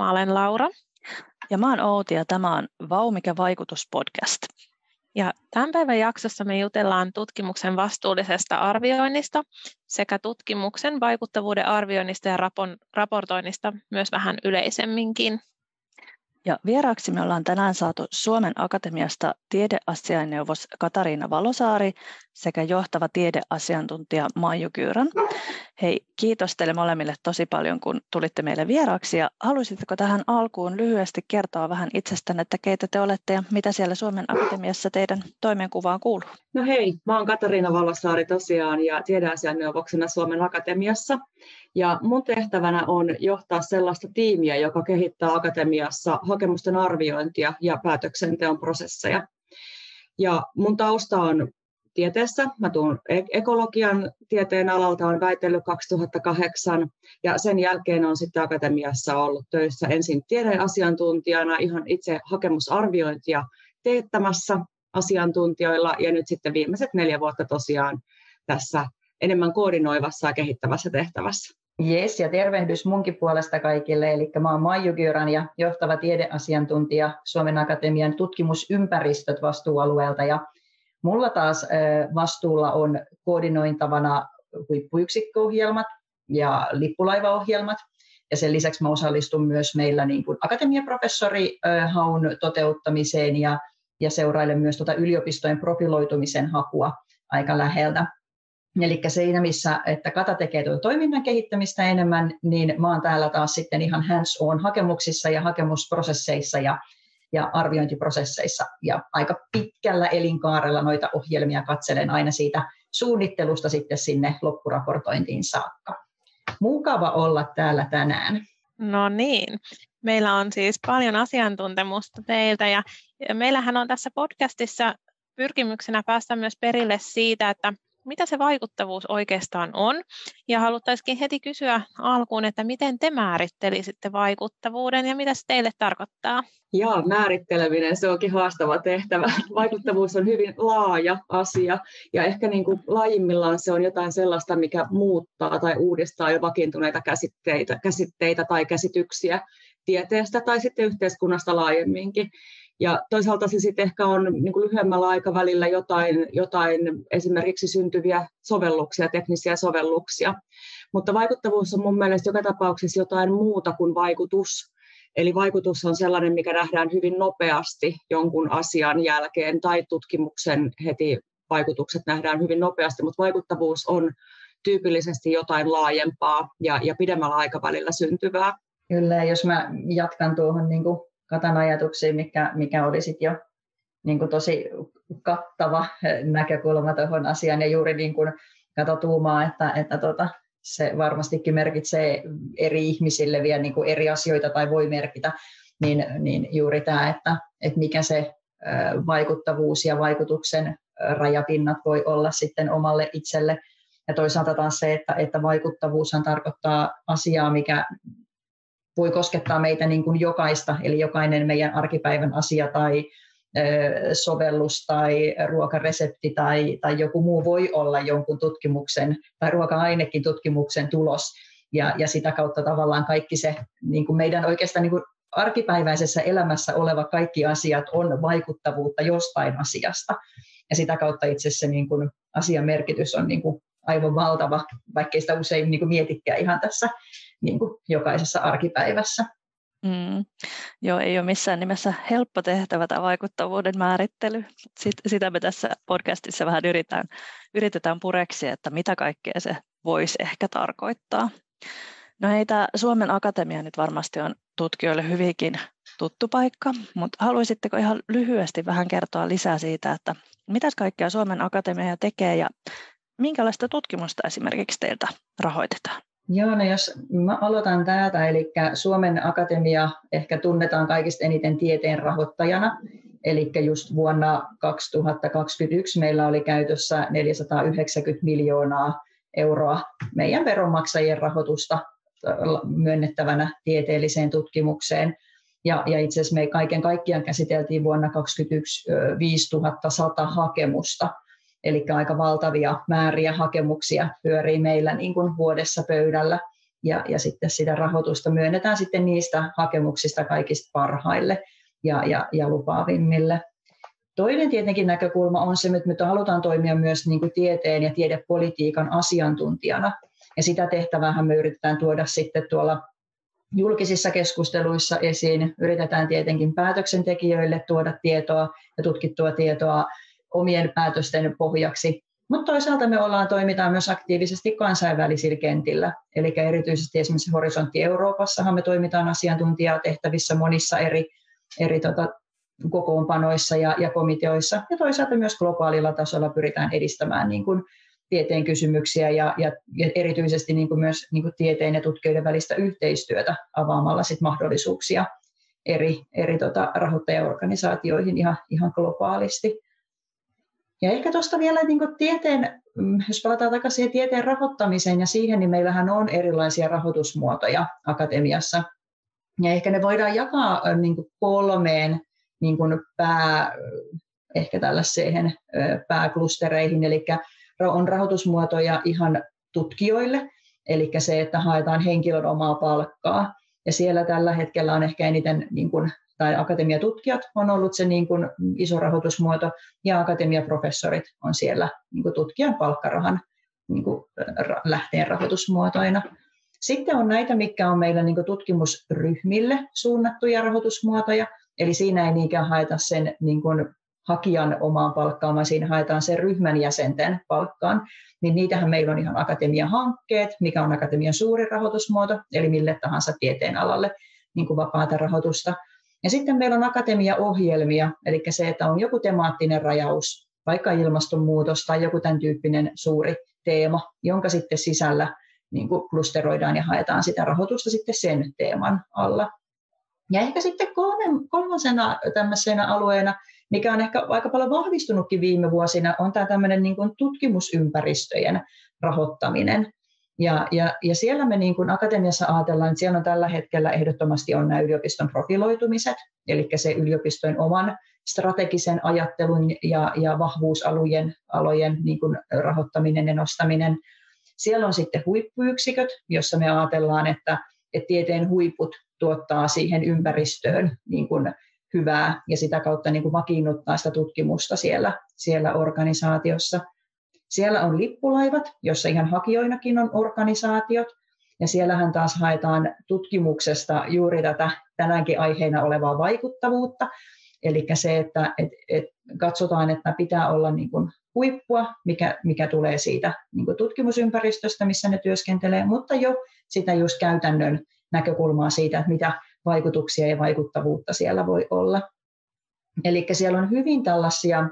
Mä olen Laura. Ja mä oon Outi ja tämä on Vau mikä vaikutus podcast. Ja tämän päivän jaksossa me jutellaan tutkimuksen vastuullisesta arvioinnista sekä tutkimuksen vaikuttavuuden arvioinnista ja raportoinnista myös vähän yleisemminkin. Ja vieraaksi me ollaan tänään saatu Suomen Akatemiasta tiedeasiainneuvos Katariina Valosaari sekä johtava tiedeasiantuntija Maiju Kyyrän. Hei, kiitos teille molemmille tosi paljon, kun tulitte meille vieraaksi. Ja haluaisitteko tähän alkuun lyhyesti kertoa vähän itsestänne, että keitä te olette ja mitä siellä Suomen Akatemiassa teidän toimenkuvaan kuuluu? No hei, mä oon Katariina Valosaari tosiaan ja tiedeasianneuvoksena Suomen Akatemiassa. Ja mun tehtävänä on johtaa sellaista tiimiä, joka kehittää akatemiassa hakemusten arviointia ja päätöksenteon prosesseja. Ja mun tausta on tieteessä. Mä tuun e- ekologian tieteen alalta, on väitellyt 2008 ja sen jälkeen on sitten akatemiassa ollut töissä ensin tiedeasiantuntijana ihan itse hakemusarviointia teettämässä asiantuntijoilla ja nyt sitten viimeiset neljä vuotta tosiaan tässä enemmän koordinoivassa ja kehittävässä tehtävässä. Jes, ja tervehdys munkin puolesta kaikille. Eli mä oon Maiju Gyran ja johtava tiedeasiantuntija Suomen Akatemian tutkimusympäristöt vastuualueelta. Ja mulla taas vastuulla on koordinointavana huippuyksikköohjelmat ja lippulaivaohjelmat. Ja sen lisäksi mä osallistun myös meillä niin kuin akatemiaprofessori haun toteuttamiseen ja, ja seurailen myös tuota yliopistojen profiloitumisen hakua aika läheltä. Eli siinä, missä että Kata tekee tuota toiminnan kehittämistä enemmän, niin mä oon täällä taas sitten ihan hands-on hakemuksissa ja hakemusprosesseissa ja, ja arviointiprosesseissa. Ja aika pitkällä elinkaarella noita ohjelmia katselen aina siitä suunnittelusta sitten sinne loppuraportointiin saakka. Mukava olla täällä tänään. No niin, meillä on siis paljon asiantuntemusta teiltä ja meillähän on tässä podcastissa pyrkimyksenä päästä myös perille siitä, että mitä se vaikuttavuus oikeastaan on. Ja haluttaisikin heti kysyä alkuun, että miten te määrittelisitte vaikuttavuuden ja mitä se teille tarkoittaa? Jaa, määritteleminen, se onkin haastava tehtävä. Vaikuttavuus on hyvin laaja asia ja ehkä niin kuin laajimmillaan se on jotain sellaista, mikä muuttaa tai uudistaa jo vakiintuneita käsitteitä, käsitteitä tai käsityksiä tieteestä tai sitten yhteiskunnasta laajemminkin. Ja toisaalta se sitten ehkä on niin kuin lyhyemmällä aikavälillä jotain, jotain esimerkiksi syntyviä sovelluksia, teknisiä sovelluksia. Mutta vaikuttavuus on mun mielestä joka tapauksessa jotain muuta kuin vaikutus. Eli vaikutus on sellainen, mikä nähdään hyvin nopeasti jonkun asian jälkeen, tai tutkimuksen heti vaikutukset nähdään hyvin nopeasti, mutta vaikuttavuus on tyypillisesti jotain laajempaa ja, ja pidemmällä aikavälillä syntyvää. Kyllä, jos mä jatkan tuohon niin kuin Katan ajatuksiin, mikä, mikä oli sitten jo niin kuin tosi kattava näkökulma tuohon asiaan ja juuri niin kuin Kato tuumaa, että, että tota, se varmastikin merkitsee eri ihmisille vielä niin kuin eri asioita tai voi merkitä, niin, niin juuri tämä, että, että mikä se vaikuttavuus ja vaikutuksen rajapinnat voi olla sitten omalle itselle. Ja toisaalta taas se, että, että vaikuttavuushan tarkoittaa asiaa, mikä voi koskettaa meitä niin kuin jokaista, eli jokainen meidän arkipäivän asia tai sovellus tai ruokaresepti tai, tai joku muu voi olla jonkun tutkimuksen tai ruoka-ainekin tutkimuksen tulos. Ja, ja sitä kautta tavallaan kaikki se niin kuin meidän oikeastaan niin kuin arkipäiväisessä elämässä oleva kaikki asiat on vaikuttavuutta jostain asiasta. Ja sitä kautta itse asiassa niin kuin asian merkitys on niin kuin aivan valtava, vaikkei sitä usein niin kuin mietikään ihan tässä niin kuin jokaisessa arkipäivässä. Mm. Joo, ei ole missään nimessä helppo tehtävä tämä vaikuttavuuden määrittely. Sit, sitä me tässä podcastissa vähän yritetään, yritetään pureksia, että mitä kaikkea se voisi ehkä tarkoittaa. No hei, tämä Suomen Akatemia nyt varmasti on tutkijoille hyvinkin tuttu paikka, mutta haluaisitteko ihan lyhyesti vähän kertoa lisää siitä, että mitä kaikkea Suomen Akatemia tekee ja minkälaista tutkimusta esimerkiksi teiltä rahoitetaan? Joo, no jos mä aloitan täältä, eli Suomen Akatemia ehkä tunnetaan kaikista eniten tieteen rahoittajana, eli just vuonna 2021 meillä oli käytössä 490 miljoonaa euroa meidän veronmaksajien rahoitusta myönnettävänä tieteelliseen tutkimukseen. Ja, ja itse asiassa me kaiken kaikkiaan käsiteltiin vuonna 2021 5100 hakemusta, Eli aika valtavia määriä hakemuksia pyörii meillä niin kuin vuodessa pöydällä. ja, ja sitten sitä rahoitusta myönnetään sitten niistä hakemuksista kaikista parhaille ja, ja, ja lupaavimmille. Toinen tietenkin näkökulma on se, että me halutaan toimia myös niin kuin tieteen ja tiedepolitiikan asiantuntijana. Ja sitä tehtävää me yritetään tuoda sitten tuolla julkisissa keskusteluissa esiin. Yritetään tietenkin päätöksentekijöille tuoda tietoa ja tutkittua tietoa omien päätösten pohjaksi. Mutta toisaalta me ollaan, toimitaan myös aktiivisesti kansainvälisillä kentillä. Eli erityisesti esimerkiksi Horisontti Euroopassahan me toimitaan asiantuntijatehtävissä monissa eri, eri tota, kokoonpanoissa ja, ja komiteoissa. Ja toisaalta myös globaalilla tasolla pyritään edistämään niin kuin tieteen kysymyksiä ja, ja, ja erityisesti niin kuin myös niin kuin tieteen ja tutkijoiden välistä yhteistyötä avaamalla sit mahdollisuuksia eri, eri tota, rahoittajaorganisaatioihin ihan, ihan globaalisti. Ja ehkä tuosta vielä niin tieteen, mm, jos palataan takaisin tieteen rahoittamiseen ja siihen, niin meillähän on erilaisia rahoitusmuotoja akatemiassa. Ja ehkä ne voidaan jakaa niin kolmeen niin pää, ehkä tällaiseen pääklustereihin, eli on rahoitusmuotoja ihan tutkijoille, eli se, että haetaan henkilön omaa palkkaa. Ja siellä tällä hetkellä on ehkä eniten, niin kuin, tai akatemiatutkijat on ollut se niin kuin iso rahoitusmuoto, ja akatemiaprofessorit on siellä niin kuin tutkijan palkkarahan niin kuin lähteen rahoitusmuotoina. Sitten on näitä, mikä on meillä niin tutkimusryhmille suunnattuja rahoitusmuotoja, eli siinä ei niinkään haeta sen niin kuin hakijan omaan palkkaan, vaan siinä haetaan sen ryhmän jäsenten palkkaan, niin niitähän meillä on ihan akatemian hankkeet, mikä on akatemian suuri rahoitusmuoto, eli mille tahansa tieteen alalle niin kuin vapaata rahoitusta. Ja sitten meillä on akatemia-ohjelmia, eli se, että on joku temaattinen rajaus, vaikka ilmastonmuutos tai joku tämän tyyppinen suuri teema, jonka sitten sisällä niin kuin klusteroidaan ja haetaan sitä rahoitusta sitten sen teeman alla. Ja ehkä sitten kolmasena tämmöisenä alueena mikä on ehkä aika paljon vahvistunutkin viime vuosina, on tämä tämmöinen niin kuin tutkimusympäristöjen rahoittaminen. Ja, ja, ja siellä me niin kuin akatemiassa ajatellaan, että siellä on tällä hetkellä ehdottomasti on nämä yliopiston profiloitumiset, eli se yliopistojen oman strategisen ajattelun ja, ja vahvuusalujen alojen niin kuin rahoittaminen ja nostaminen. Siellä on sitten huippuyksiköt, jossa me ajatellaan, että, että tieteen huiput tuottaa siihen ympäristöön niin kuin hyvää ja sitä kautta niin kuin vakiinnuttaa sitä tutkimusta siellä, siellä organisaatiossa. Siellä on lippulaivat, jossa ihan hakijoinakin on organisaatiot, ja siellähän taas haetaan tutkimuksesta juuri tätä tänäänkin aiheena olevaa vaikuttavuutta, eli se, että et, et katsotaan, että pitää olla niin kuin huippua, mikä, mikä tulee siitä niin kuin tutkimusympäristöstä, missä ne työskentelee, mutta jo sitä just käytännön näkökulmaa siitä, että mitä vaikutuksia ja vaikuttavuutta siellä voi olla. Eli siellä on hyvin tällaisia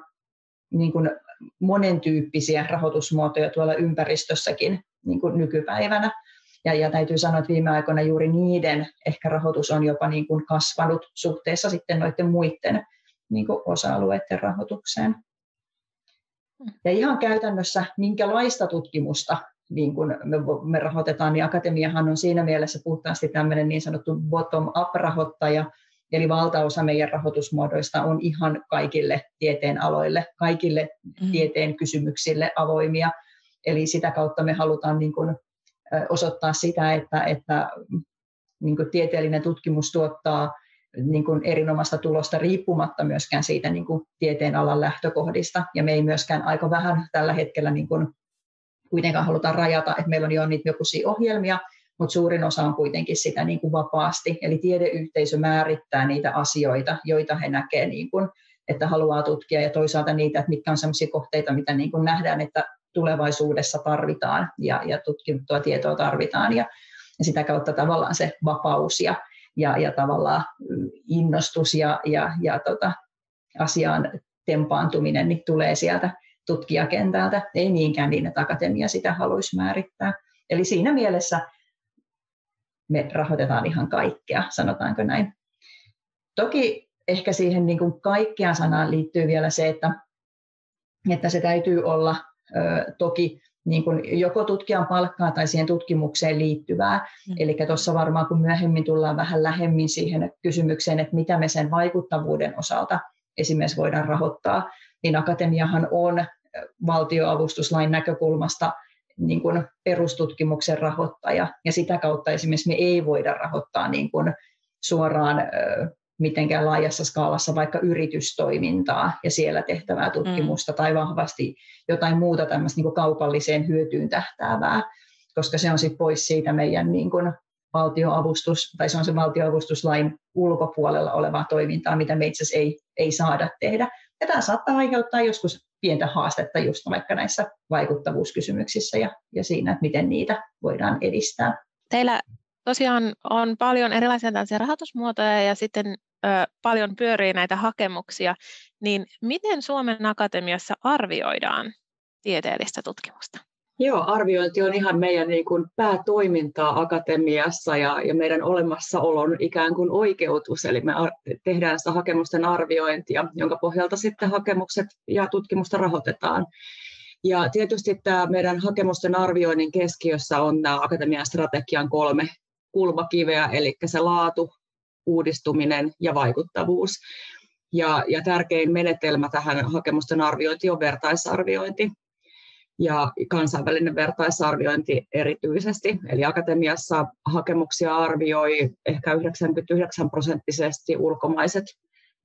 niin kuin monentyyppisiä rahoitusmuotoja tuolla ympäristössäkin niin kuin nykypäivänä. Ja, ja täytyy sanoa, että viime aikoina juuri niiden ehkä rahoitus on jopa niin kuin kasvanut suhteessa sitten noiden muiden niin kuin osa-alueiden rahoitukseen. Ja ihan käytännössä, minkälaista tutkimusta niin kuin me, me rahoitetaan, niin akatemiahan on siinä mielessä puhtaasti tämmöinen niin sanottu bottom-up-rahoittaja, eli valtaosa meidän rahoitusmuodoista on ihan kaikille tieteen aloille, kaikille mm. tieteen kysymyksille avoimia. Eli sitä kautta me halutaan niin kuin osoittaa sitä, että, että niin kuin tieteellinen tutkimus tuottaa niin kuin erinomaista tulosta riippumatta myöskään siitä niin kuin tieteen alan lähtökohdista. Ja me ei myöskään aika vähän tällä hetkellä niin kuin kuitenkaan haluta rajata, että meillä on jo niitä joku ohjelmia, mutta suurin osa on kuitenkin sitä niin kuin vapaasti. Eli tiedeyhteisö määrittää niitä asioita, joita he näkevät, niin että haluaa tutkia, ja toisaalta niitä, että mitkä on sellaisia kohteita, mitä niin kuin nähdään, että tulevaisuudessa tarvitaan ja, ja tutkittua tietoa tarvitaan. Ja, ja sitä kautta tavallaan se vapaus ja, ja, ja tavallaan innostus ja, ja, ja tota, asiaan tempaantuminen niin tulee sieltä tutkijakentältä, ei niinkään niin, että akatemia sitä haluaisi määrittää. Eli siinä mielessä me rahoitetaan ihan kaikkea, sanotaanko näin. Toki ehkä siihen niin kuin kaikkea sanaan liittyy vielä se, että, että se täytyy olla ö, toki niin kuin joko tutkijan palkkaa tai siihen tutkimukseen liittyvää. Mm. Eli tuossa varmaan kun myöhemmin tullaan vähän lähemmin siihen kysymykseen, että mitä me sen vaikuttavuuden osalta esimerkiksi voidaan rahoittaa, niin akatemiahan on valtioavustuslain näkökulmasta niin kuin perustutkimuksen rahoittaja, ja sitä kautta esimerkiksi me ei voida rahoittaa niin kuin suoraan mitenkään laajassa skaalassa vaikka yritystoimintaa ja siellä tehtävää tutkimusta mm. tai vahvasti jotain muuta tämmöistä niin kaupalliseen hyötyyn tähtäävää, koska se on sitten pois siitä meidän niin kuin valtioavustus, tai se on se valtioavustuslain ulkopuolella olevaa toimintaa, mitä me itse asiassa ei, ei saada tehdä. Ja tämä saattaa aiheuttaa joskus pientä haastetta just vaikka näissä vaikuttavuuskysymyksissä ja, ja siinä, että miten niitä voidaan edistää. Teillä tosiaan on paljon erilaisia tällaisia rahoitusmuotoja ja sitten ö, paljon pyörii näitä hakemuksia, niin miten Suomen Akatemiassa arvioidaan tieteellistä tutkimusta? Joo, arviointi on ihan meidän niin kuin päätoimintaa akatemiassa ja, ja meidän olemassaolon ikään kuin oikeutus, eli me tehdään sitä hakemusten arviointia, jonka pohjalta sitten hakemukset ja tutkimusta rahoitetaan. Ja tietysti tämä meidän hakemusten arvioinnin keskiössä on nämä akatemian strategian kolme kulmakiveä, eli se laatu, uudistuminen ja vaikuttavuus. Ja, ja tärkein menetelmä tähän hakemusten arviointiin on vertaisarviointi ja kansainvälinen vertaisarviointi erityisesti. Eli akatemiassa hakemuksia arvioi ehkä 99 prosenttisesti ulkomaiset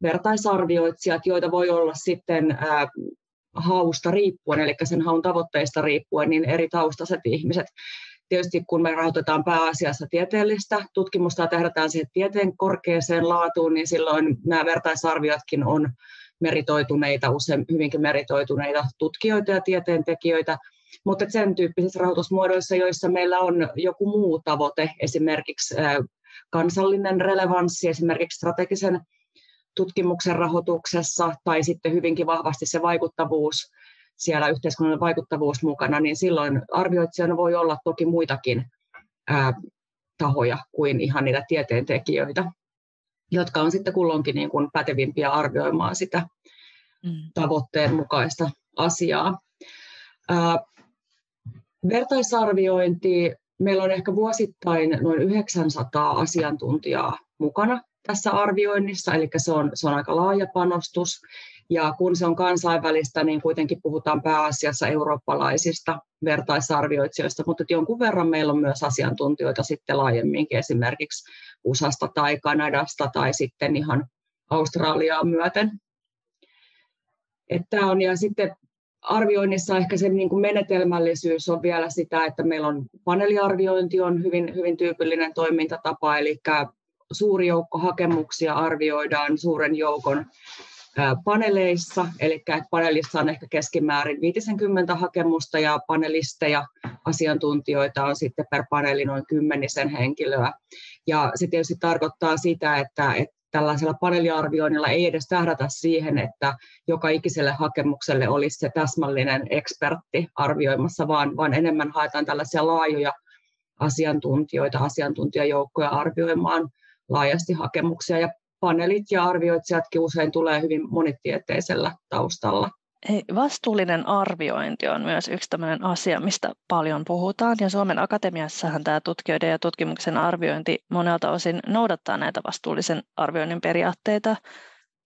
vertaisarvioitsijat, joita voi olla sitten hausta riippuen, eli sen haun tavoitteista riippuen, niin eri taustaiset ihmiset. Tietysti kun me rahoitetaan pääasiassa tieteellistä tutkimusta ja tähdätään siihen tieteen korkeaseen laatuun, niin silloin nämä vertaisarviotkin on meritoituneita, usein hyvinkin meritoituneita tutkijoita ja tieteentekijöitä, mutta sen tyyppisissä rahoitusmuodoissa, joissa meillä on joku muu tavoite, esimerkiksi kansallinen relevanssi, esimerkiksi strategisen tutkimuksen rahoituksessa tai sitten hyvinkin vahvasti se vaikuttavuus, siellä yhteiskunnallinen vaikuttavuus mukana, niin silloin arvioitsijana voi olla toki muitakin ää, tahoja kuin ihan niitä tieteentekijöitä jotka on sitten kulloinkin niin kuin pätevimpiä arvioimaan sitä mm. tavoitteen mukaista asiaa. Ää, vertaisarviointi, meillä on ehkä vuosittain noin 900 asiantuntijaa mukana tässä arvioinnissa, eli se on, se on aika laaja panostus. Ja kun se on kansainvälistä, niin kuitenkin puhutaan pääasiassa eurooppalaisista vertaisarvioitsijoista, mutta jonkun verran meillä on myös asiantuntijoita sitten laajemminkin, esimerkiksi USAsta tai Kanadasta tai sitten ihan Australiaa myöten. Että on, ja sitten arvioinnissa ehkä se niin kuin menetelmällisyys on vielä sitä, että meillä on paneeliarviointi on hyvin, hyvin tyypillinen toimintatapa, eli suuri joukko hakemuksia arvioidaan suuren joukon paneleissa, eli paneelissa on ehkä keskimäärin 50 hakemusta ja panelisteja, asiantuntijoita on sitten per paneeli noin kymmenisen henkilöä. Ja se tietysti tarkoittaa sitä, että, että tällaisella paneeliarvioinnilla ei edes tähdätä siihen, että joka ikiselle hakemukselle olisi se täsmällinen ekspertti arvioimassa, vaan, vaan enemmän haetaan tällaisia laajoja asiantuntijoita, asiantuntijajoukkoja arvioimaan laajasti hakemuksia. Ja paneelit ja arvioitsijatkin usein tulee hyvin monitieteisellä taustalla. Vastuullinen arviointi on myös yksi tämmöinen asia, mistä paljon puhutaan. Ja Suomen Akatemiassahan tämä tutkijoiden ja tutkimuksen arviointi monelta osin noudattaa näitä vastuullisen arvioinnin periaatteita.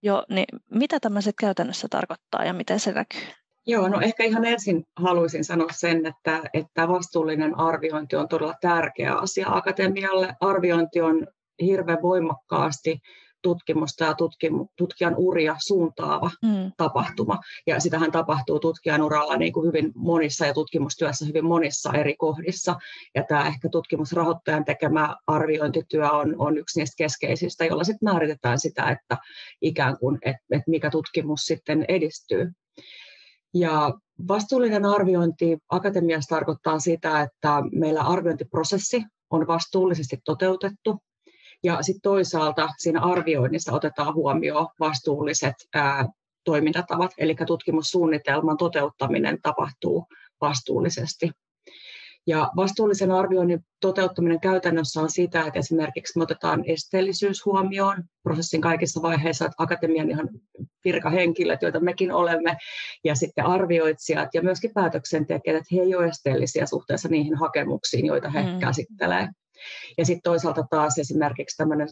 Jo, niin mitä tämmöiset käytännössä tarkoittaa ja miten se näkyy? Joo, no ehkä ihan ensin haluaisin sanoa sen, että, että vastuullinen arviointi on todella tärkeä asia akatemialle. Arviointi on hirveän voimakkaasti tutkimusta ja tutkimu, tutkijan uria suuntaava mm. tapahtuma. Ja sitähän tapahtuu tutkijan uralla niin kuin hyvin monissa ja tutkimustyössä hyvin monissa eri kohdissa. Ja tämä ehkä tutkimusrahoittajan tekemä arviointityö on, on yksi niistä keskeisistä, jolla sitten määritetään sitä, että ikään kuin, että, että mikä tutkimus sitten edistyy. Ja vastuullinen arviointi akatemiassa tarkoittaa sitä, että meillä arviointiprosessi on vastuullisesti toteutettu ja sitten toisaalta siinä arvioinnissa otetaan huomioon vastuulliset ää, toimintatavat, eli tutkimussuunnitelman toteuttaminen tapahtuu vastuullisesti. Ja vastuullisen arvioinnin toteuttaminen käytännössä on sitä, että esimerkiksi me otetaan esteellisyys huomioon prosessin kaikissa vaiheissa, että akatemian ihan virkahenkilöt, joita mekin olemme, ja sitten arvioitsijat ja myöskin päätöksentekijät, että he eivät ole esteellisiä suhteessa niihin hakemuksiin, joita he mm. käsittelevät. Ja sitten toisaalta taas esimerkiksi tämmöinen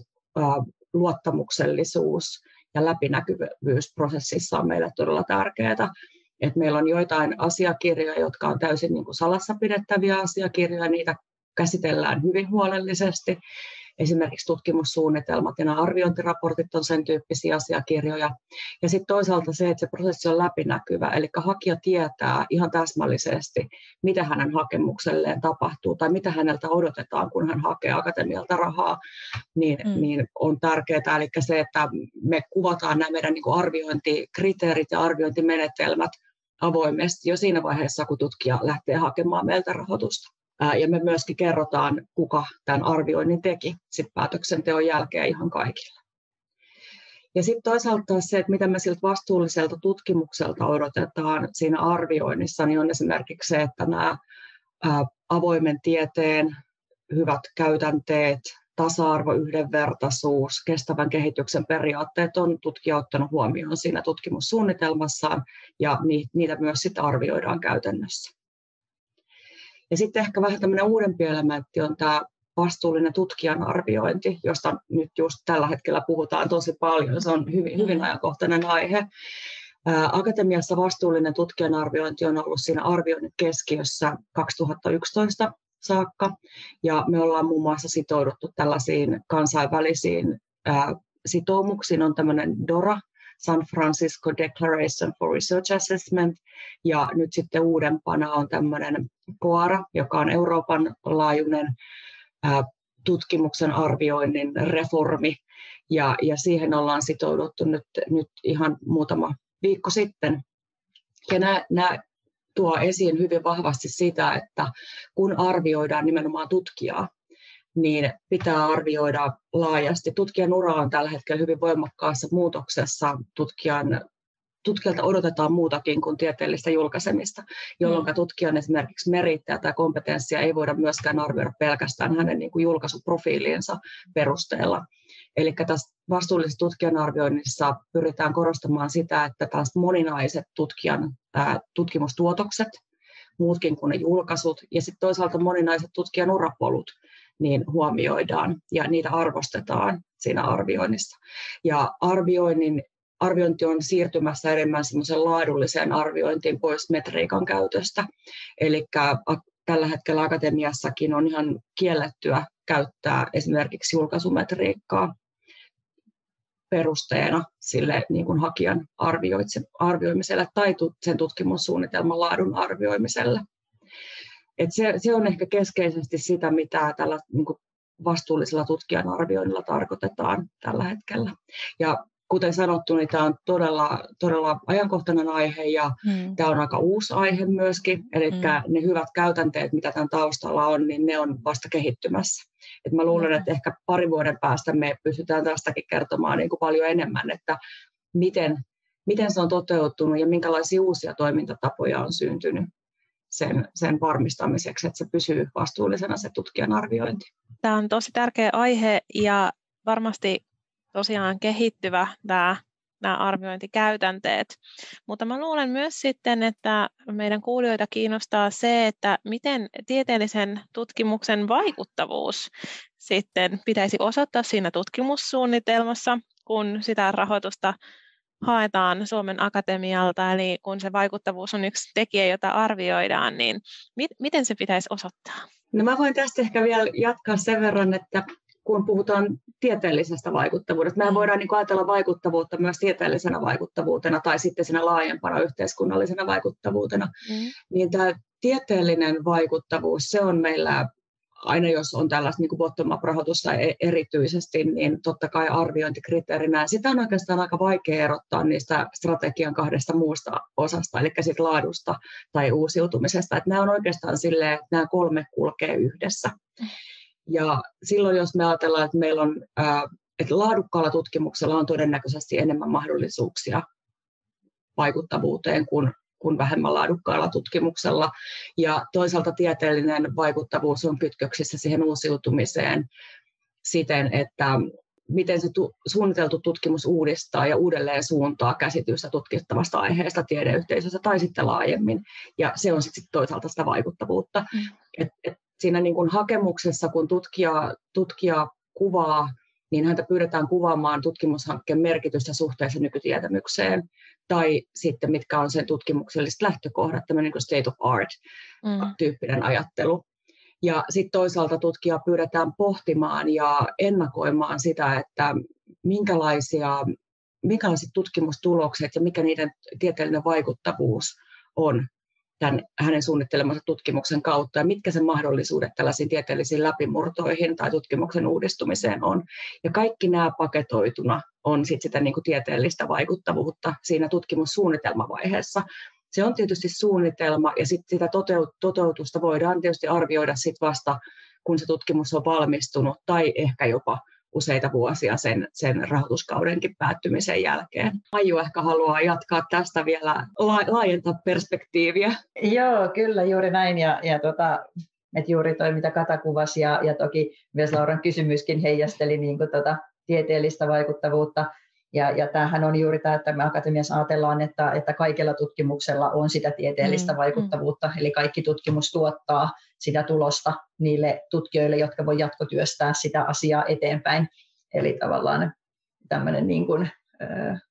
luottamuksellisuus ja läpinäkyvyys prosessissa on meille todella tärkeää. Et meillä on joitain asiakirjoja, jotka on täysin niin kuin salassa pidettäviä asiakirjoja, niitä käsitellään hyvin huolellisesti. Esimerkiksi tutkimussuunnitelmat ja nämä arviointiraportit on sen tyyppisiä asiakirjoja. Ja sitten toisaalta se, että se prosessi on läpinäkyvä, eli hakija tietää ihan täsmällisesti, mitä hänen hakemukselleen tapahtuu tai mitä häneltä odotetaan, kun hän hakee akatemialta rahaa, niin, mm. niin on tärkeää. Eli se, että me kuvataan nämä meidän niin arviointikriteerit ja arviointimenetelmät avoimesti jo siinä vaiheessa, kun tutkija lähtee hakemaan meiltä rahoitusta. Ja me myöskin kerrotaan, kuka tämän arvioinnin teki sit päätöksenteon jälkeen ihan kaikille. Ja sitten toisaalta se, että mitä me siltä vastuulliselta tutkimukselta odotetaan siinä arvioinnissa, niin on esimerkiksi se, että nämä avoimen tieteen hyvät käytänteet, tasa-arvo, yhdenvertaisuus, kestävän kehityksen periaatteet on tutkija ottanut huomioon siinä tutkimussuunnitelmassaan ja niitä myös sitten arvioidaan käytännössä. Ja sitten ehkä vähän tämmöinen uudempi elementti on tämä vastuullinen tutkijan arviointi, josta nyt just tällä hetkellä puhutaan tosi paljon. Se on hyvin, hyvin ajankohtainen aihe. Akatemiassa vastuullinen tutkijan arviointi on ollut siinä arvioinnin keskiössä 2011 saakka, ja me ollaan muun muassa sitouduttu tällaisiin kansainvälisiin sitoumuksiin. On tämmöinen DORA, San Francisco Declaration for Research Assessment, ja nyt sitten uudempana on tämmöinen COARA, joka on Euroopan laajuinen tutkimuksen arvioinnin reformi, ja, ja siihen ollaan sitouduttu nyt, nyt ihan muutama viikko sitten. Ja nämä, nämä tuo esiin hyvin vahvasti sitä, että kun arvioidaan nimenomaan tutkijaa, niin pitää arvioida laajasti. Tutkijan ura on tällä hetkellä hyvin voimakkaassa muutoksessa. Tutkijan, tutkijalta odotetaan muutakin kuin tieteellistä julkaisemista, jolloin mm. tutkijan esimerkiksi merittäjä tai kompetenssia ei voida myöskään arvioida pelkästään hänen niin kuin julkaisuprofiiliensa perusteella. Eli tässä vastuullisessa tutkijan arvioinnissa pyritään korostamaan sitä, että taas moninaiset tutkijan ää, tutkimustuotokset, muutkin kuin ne julkaisut, ja sitten toisaalta moninaiset tutkijan urapolut, niin huomioidaan ja niitä arvostetaan siinä arvioinnissa. Ja arvioinnin, arviointi on siirtymässä enemmän semmoisen laadulliseen arviointiin pois metriikan käytöstä. Eli tällä hetkellä akatemiassakin on ihan kiellettyä käyttää esimerkiksi julkaisumetriikkaa perusteena sille niin kuin hakijan arvioimiselle tai sen tutkimussuunnitelman laadun arvioimiselle. Et se, se on ehkä keskeisesti sitä, mitä tällä niin kuin vastuullisella tutkijan arvioinnilla tarkoitetaan tällä hetkellä. Ja kuten sanottu, niin tämä on todella, todella ajankohtainen aihe ja mm. tämä on aika uusi aihe myöskin. Eli mm. ne hyvät käytänteet, mitä tämän taustalla on, niin ne on vasta kehittymässä. Et mä luulen, mm. että ehkä pari vuoden päästä me pystytään tästäkin kertomaan niin kuin paljon enemmän, että miten, miten se on toteutunut ja minkälaisia uusia toimintatapoja on syntynyt sen, sen varmistamiseksi, että se pysyy vastuullisena se tutkijan arviointi. Tämä on tosi tärkeä aihe ja varmasti tosiaan kehittyvä tämä nämä arviointikäytänteet. Mutta mä luulen myös sitten, että meidän kuulijoita kiinnostaa se, että miten tieteellisen tutkimuksen vaikuttavuus sitten pitäisi osoittaa siinä tutkimussuunnitelmassa, kun sitä rahoitusta haetaan Suomen Akatemialta, eli kun se vaikuttavuus on yksi tekijä, jota arvioidaan, niin mit, miten se pitäisi osoittaa? No mä voin tästä ehkä vielä jatkaa sen verran, että kun puhutaan tieteellisestä vaikuttavuudesta, mehän voidaan niin ajatella vaikuttavuutta myös tieteellisenä vaikuttavuutena tai sitten siinä laajempana yhteiskunnallisena vaikuttavuutena, mm. niin tämä tieteellinen vaikuttavuus, se on meillä aina jos on tällaista niin bottom-up-rahoitusta e-, erityisesti, niin totta kai arviointikriteerinä. Sitä on oikeastaan aika vaikea erottaa niistä strategian kahdesta muusta osasta, eli siitä laadusta tai uusiutumisesta. Että nämä on oikeastaan silleen, että nämä kolme kulkee yhdessä. Ja silloin, jos me ajatellaan, että meillä on, että laadukkaalla tutkimuksella on todennäköisesti enemmän mahdollisuuksia vaikuttavuuteen kuin kuin vähemmän laadukkaalla tutkimuksella. Ja toisaalta tieteellinen vaikuttavuus on kytköksissä siihen uusiutumiseen siten, että miten se tu- suunniteltu tutkimus uudistaa ja uudelleen suuntaa käsitystä tutkittavasta aiheesta tiedeyhteisössä tai sitten laajemmin. Ja se on sitten toisaalta sitä vaikuttavuutta. Mm. Et, et siinä niin kuin hakemuksessa, kun tutkija, tutkija kuvaa niin häntä pyydetään kuvaamaan tutkimushankkeen merkitystä suhteessa nykytietämykseen, tai sitten mitkä on sen tutkimukselliset lähtökohdat, tämmöinen niin state of art-tyyppinen mm. ajattelu. Ja sitten toisaalta tutkija pyydetään pohtimaan ja ennakoimaan sitä, että minkälaisia, minkälaiset tutkimustulokset ja mikä niiden tieteellinen vaikuttavuus on tämän hänen suunnittelemansa tutkimuksen kautta ja mitkä sen mahdollisuudet tällaisiin tieteellisiin läpimurtoihin tai tutkimuksen uudistumiseen on. Ja kaikki nämä paketoituna on sit sitä niin kuin tieteellistä vaikuttavuutta siinä tutkimussuunnitelmavaiheessa. Se on tietysti suunnitelma ja sit sitä toteutusta voidaan tietysti arvioida sit vasta, kun se tutkimus on valmistunut tai ehkä jopa useita vuosia sen, sen rahoituskaudenkin päättymisen jälkeen. Aiju ehkä haluaa jatkaa tästä vielä laajentaa perspektiiviä. Joo, kyllä juuri näin. Ja, ja tota, että juuri toi, mitä Kata kuvasi, ja, ja toki myös Lauran kysymyskin heijasteli niin kuin tota, tieteellistä vaikuttavuutta. Ja, ja tämähän on juuri tämä, että me akatemiassa ajatellaan, että, että kaikella tutkimuksella on sitä tieteellistä mm, mm. vaikuttavuutta, mm. eli kaikki tutkimus tuottaa sitä tulosta niille tutkijoille, jotka voi jatkotyöstää sitä asiaa eteenpäin. Eli tavallaan tämmöinen niin kuin, äh,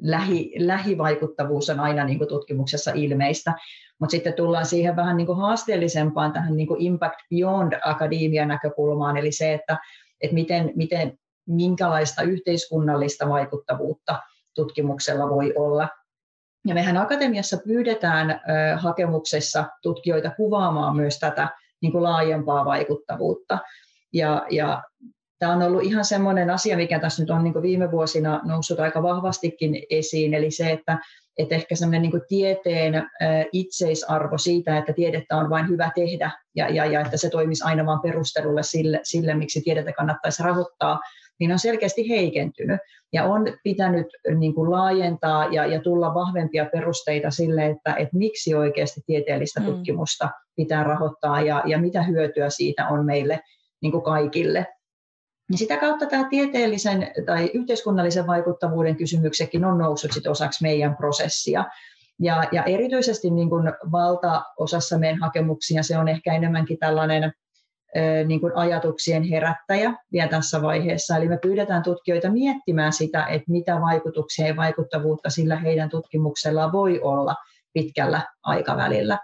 lähi, lähivaikuttavuus on aina niin kuin tutkimuksessa ilmeistä, mutta sitten tullaan siihen vähän niin kuin haasteellisempaan tähän niin kuin impact beyond akademia näkökulmaan, eli se, että, että miten, miten minkälaista yhteiskunnallista vaikuttavuutta tutkimuksella voi olla. Ja mehän akatemiassa pyydetään hakemuksessa tutkijoita kuvaamaan myös tätä niin kuin laajempaa vaikuttavuutta. Ja, ja tämä on ollut ihan semmoinen asia, mikä tässä nyt on niin kuin viime vuosina noussut aika vahvastikin esiin, eli se, että, että ehkä semmoinen niin tieteen itseisarvo siitä, että tiedettä on vain hyvä tehdä ja, ja, ja että se toimisi aina vain perustelulle sille, sille, miksi tiedettä kannattaisi rahoittaa, niin on selkeästi heikentynyt ja on pitänyt niin kuin laajentaa ja, ja tulla vahvempia perusteita sille, että, että miksi oikeasti tieteellistä mm. tutkimusta pitää rahoittaa ja, ja mitä hyötyä siitä on meille niin kuin kaikille. Ja sitä kautta tämä tieteellisen tai yhteiskunnallisen vaikuttavuuden kysymyksekin on noussut sit osaksi meidän prosessia. Ja, ja erityisesti niin kuin valtaosassa meidän hakemuksia se on ehkä enemmänkin tällainen niin kuin ajatuksien herättäjä vielä tässä vaiheessa. Eli me pyydetään tutkijoita miettimään sitä, että mitä vaikutuksia ja vaikuttavuutta sillä heidän tutkimuksellaan voi olla pitkällä aikavälillä.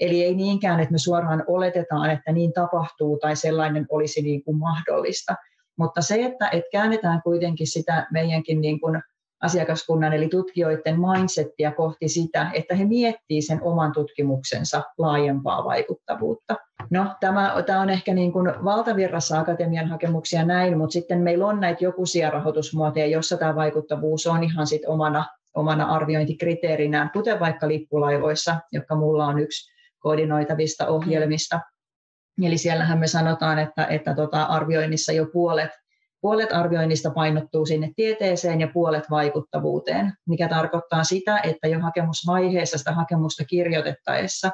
Eli ei niinkään, että me suoraan oletetaan, että niin tapahtuu tai sellainen olisi niin kuin mahdollista. Mutta se, että, että käännetään kuitenkin sitä meidänkin niin kuin asiakaskunnan eli tutkijoiden mindsettiä kohti sitä, että he miettii sen oman tutkimuksensa laajempaa vaikuttavuutta. No, tämä, tämä on ehkä niin kuin valtavirrassa akatemian hakemuksia näin, mutta sitten meillä on näitä jokuisia rahoitusmuotoja, jossa tämä vaikuttavuus on ihan sit omana, omana arviointikriteerinään, kuten vaikka lippulaivoissa, joka mulla on yksi koordinoitavista ohjelmista. Eli siellähän me sanotaan, että, että tota arvioinnissa jo puolet Puolet arvioinnista painottuu sinne tieteeseen ja puolet vaikuttavuuteen, mikä tarkoittaa sitä, että jo hakemusvaiheessa sitä hakemusta kirjoitettaessa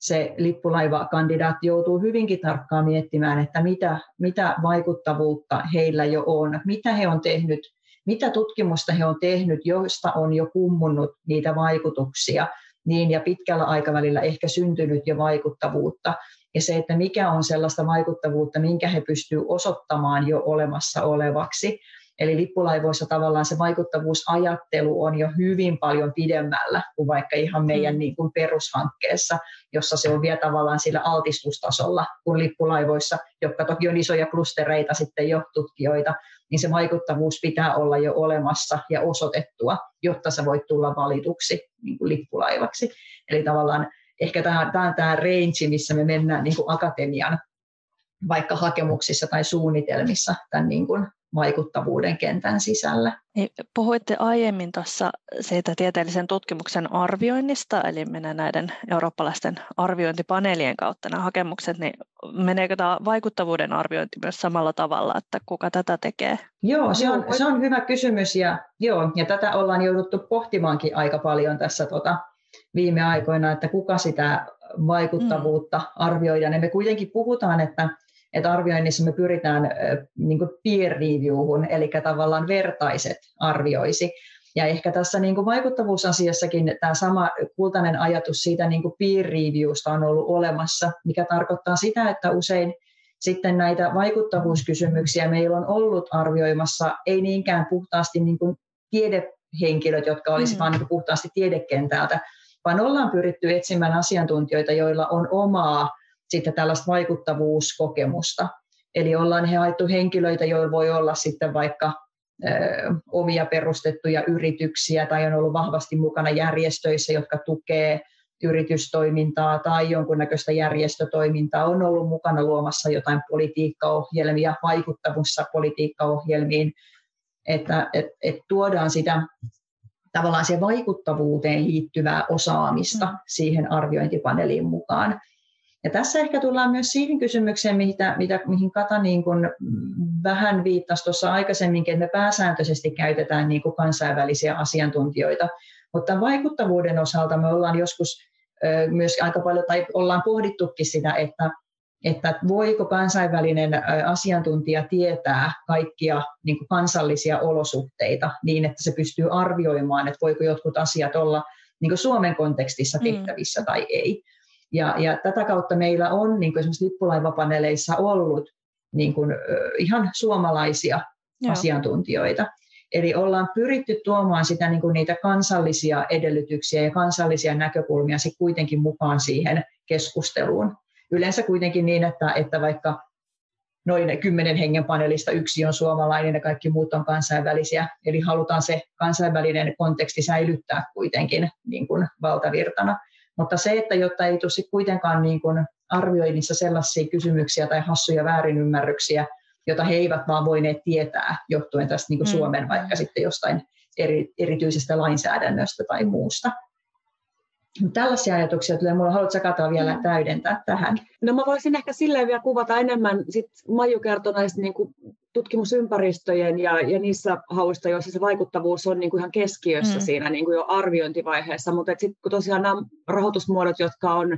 se lippulaivakandidaatti joutuu hyvinkin tarkkaan miettimään, että mitä, mitä vaikuttavuutta heillä jo on, mitä he on tehnyt, mitä tutkimusta he on tehnyt, joista on jo kummunnut niitä vaikutuksia, niin ja pitkällä aikavälillä ehkä syntynyt jo vaikuttavuutta ja se, että mikä on sellaista vaikuttavuutta, minkä he pystyvät osoittamaan jo olemassa olevaksi. Eli lippulaivoissa tavallaan se vaikuttavuusajattelu on jo hyvin paljon pidemmällä kuin vaikka ihan meidän mm. niin kuin perushankkeessa, jossa se on vielä tavallaan sillä altistustasolla kuin lippulaivoissa, jotka toki on isoja klustereita sitten jo tutkijoita, niin se vaikuttavuus pitää olla jo olemassa ja osoitettua, jotta sä voit tulla valituksi niin kuin lippulaivaksi. Eli tavallaan ehkä tämä, tämä on tämä range, missä me mennään niin kuin akatemian vaikka hakemuksissa tai suunnitelmissa tämän niin kuin vaikuttavuuden kentän sisällä. Niin, puhuitte aiemmin tuossa siitä tieteellisen tutkimuksen arvioinnista, eli menee näiden eurooppalaisten arviointipaneelien kautta nämä hakemukset, niin meneekö tämä vaikuttavuuden arviointi myös samalla tavalla, että kuka tätä tekee? Joo, se on, se on hyvä kysymys ja, joo, ja tätä ollaan jouduttu pohtimaankin aika paljon tässä tota, viime aikoina, että kuka sitä vaikuttavuutta mm. arvioidaan. Ja me kuitenkin puhutaan, että, että arvioinnissa me pyritään niin peer reviewhun, eli tavallaan vertaiset arvioisi. Ja ehkä tässä niin kuin vaikuttavuusasiassakin tämä sama kultainen ajatus siitä niin kuin peer reviewsta on ollut olemassa, mikä tarkoittaa sitä, että usein sitten näitä vaikuttavuuskysymyksiä meillä on ollut arvioimassa, ei niinkään puhtaasti niin kuin tiedehenkilöt, jotka olisivat mm. vain niin puhtaasti tiedekentältä, vaan ollaan pyritty etsimään asiantuntijoita, joilla on omaa sitten tällaista vaikuttavuuskokemusta. Eli ollaan he haettu henkilöitä, joilla voi olla sitten vaikka ö, omia perustettuja yrityksiä tai on ollut vahvasti mukana järjestöissä, jotka tukee yritystoimintaa tai jonkunnäköistä järjestötoimintaa, on ollut mukana luomassa jotain politiikkaohjelmia, vaikuttavussa politiikkaohjelmiin, että et, et tuodaan sitä tavallaan siihen vaikuttavuuteen liittyvää osaamista mm. siihen arviointipaneeliin mukaan. Ja tässä ehkä tullaan myös siihen kysymykseen, mitä, mitä, mihin Kata niin kuin vähän viittasi tuossa aikaisemminkin, että me pääsääntöisesti käytetään niin kuin kansainvälisiä asiantuntijoita, mutta vaikuttavuuden osalta me ollaan joskus myös aika paljon, tai ollaan pohdittukin sitä, että, että voiko kansainvälinen asiantuntija tietää kaikkia niin kuin kansallisia olosuhteita niin, että se pystyy arvioimaan, että voiko jotkut asiat olla niin kuin Suomen kontekstissa mm. tehtävissä mm. tai ei. Ja, ja tätä kautta meillä on niin kuin esimerkiksi lippulaivapaneeleissa ollut niin kuin, ihan suomalaisia Joo. asiantuntijoita. Eli ollaan pyritty tuomaan sitä, niin kuin niitä kansallisia edellytyksiä ja kansallisia näkökulmia sit kuitenkin mukaan siihen keskusteluun. Yleensä kuitenkin niin, että, että vaikka noin kymmenen hengen paneelista yksi on suomalainen ja kaikki muut on kansainvälisiä. Eli halutaan se kansainvälinen konteksti säilyttää kuitenkin niin kuin valtavirtana. Mutta se, että jotta ei tule kuitenkaan niin kuin arvioinnissa sellaisia kysymyksiä tai hassuja väärinymmärryksiä, jota he eivät vaan voineet tietää johtuen tästä niin kuin mm. Suomen vaikka sitten jostain eri, erityisestä lainsäädännöstä tai muusta. Tällaisia ajatuksia tulee. Mulla haluatko Kata vielä mm. täydentää tähän? No mä voisin ehkä silleen vielä kuvata enemmän. Sit Maiju kertoi näistä niin kuin tutkimusympäristöjen ja, ja niissä hauista, joissa se vaikuttavuus on niin kuin ihan keskiössä mm. siinä niin kuin jo arviointivaiheessa. Mutta sitten kun tosiaan nämä rahoitusmuodot, jotka on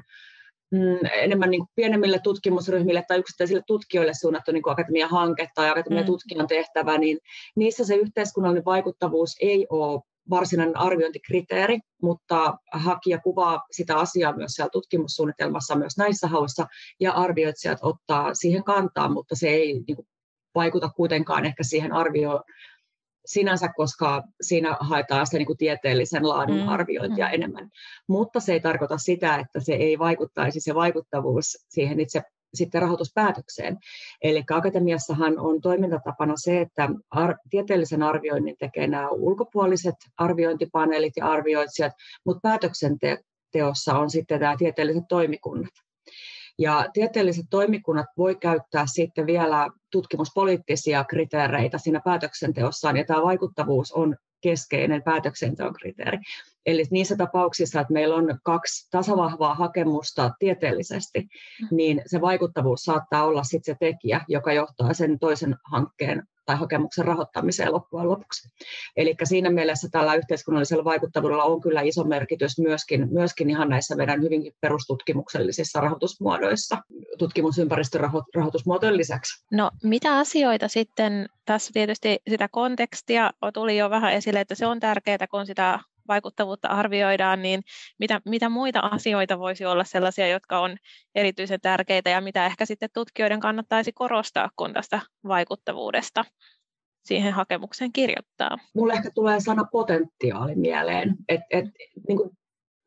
mm, enemmän niin kuin pienemmille tutkimusryhmille tai yksittäisille tutkijoille suunnattu niin akatemia-hanke tai akatemia-tutkijan mm. tehtävä, niin niissä se yhteiskunnallinen vaikuttavuus ei ole varsinainen arviointikriteeri, mutta hakija kuvaa sitä asiaa myös siellä tutkimussuunnitelmassa myös näissä hauissa, ja arvioitsijat ottaa siihen kantaa, mutta se ei niin kuin, vaikuta kuitenkaan ehkä siihen arvioon sinänsä, koska siinä haetaan sitä niin kuin tieteellisen laadun mm, arviointia mm. enemmän. Mutta se ei tarkoita sitä, että se ei vaikuttaisi se vaikuttavuus siihen itse sitten rahoituspäätökseen. Eli akatemiassahan on toimintatapana se, että ar- tieteellisen arvioinnin tekee nämä ulkopuoliset arviointipaneelit ja arvioitsijat, mutta päätöksenteossa on sitten nämä tieteelliset toimikunnat. Ja tieteelliset toimikunnat voi käyttää sitten vielä tutkimuspoliittisia kriteereitä siinä päätöksenteossaan, ja tämä vaikuttavuus on keskeinen päätöksenteon kriteeri. Eli niissä tapauksissa, että meillä on kaksi tasavahvaa hakemusta tieteellisesti, mm. niin se vaikuttavuus saattaa olla sitten se tekijä, joka johtaa sen toisen hankkeen tai hakemuksen rahoittamiseen loppujen lopuksi. Eli siinä mielessä tällä yhteiskunnallisella vaikuttavuudella on kyllä iso merkitys myöskin, myöskin ihan näissä meidän hyvinkin perustutkimuksellisissa rahoitusmuodoissa, tutkimusympäristön rahoitusmuotojen lisäksi. No mitä asioita sitten, tässä tietysti sitä kontekstia tuli jo vähän esille, että se on tärkeää, kun sitä vaikuttavuutta arvioidaan, niin mitä, mitä muita asioita voisi olla sellaisia, jotka on erityisen tärkeitä ja mitä ehkä sitten tutkijoiden kannattaisi korostaa, kun tästä vaikuttavuudesta siihen hakemukseen kirjoittaa? Mulle ehkä tulee sana potentiaali mieleen, että et, niin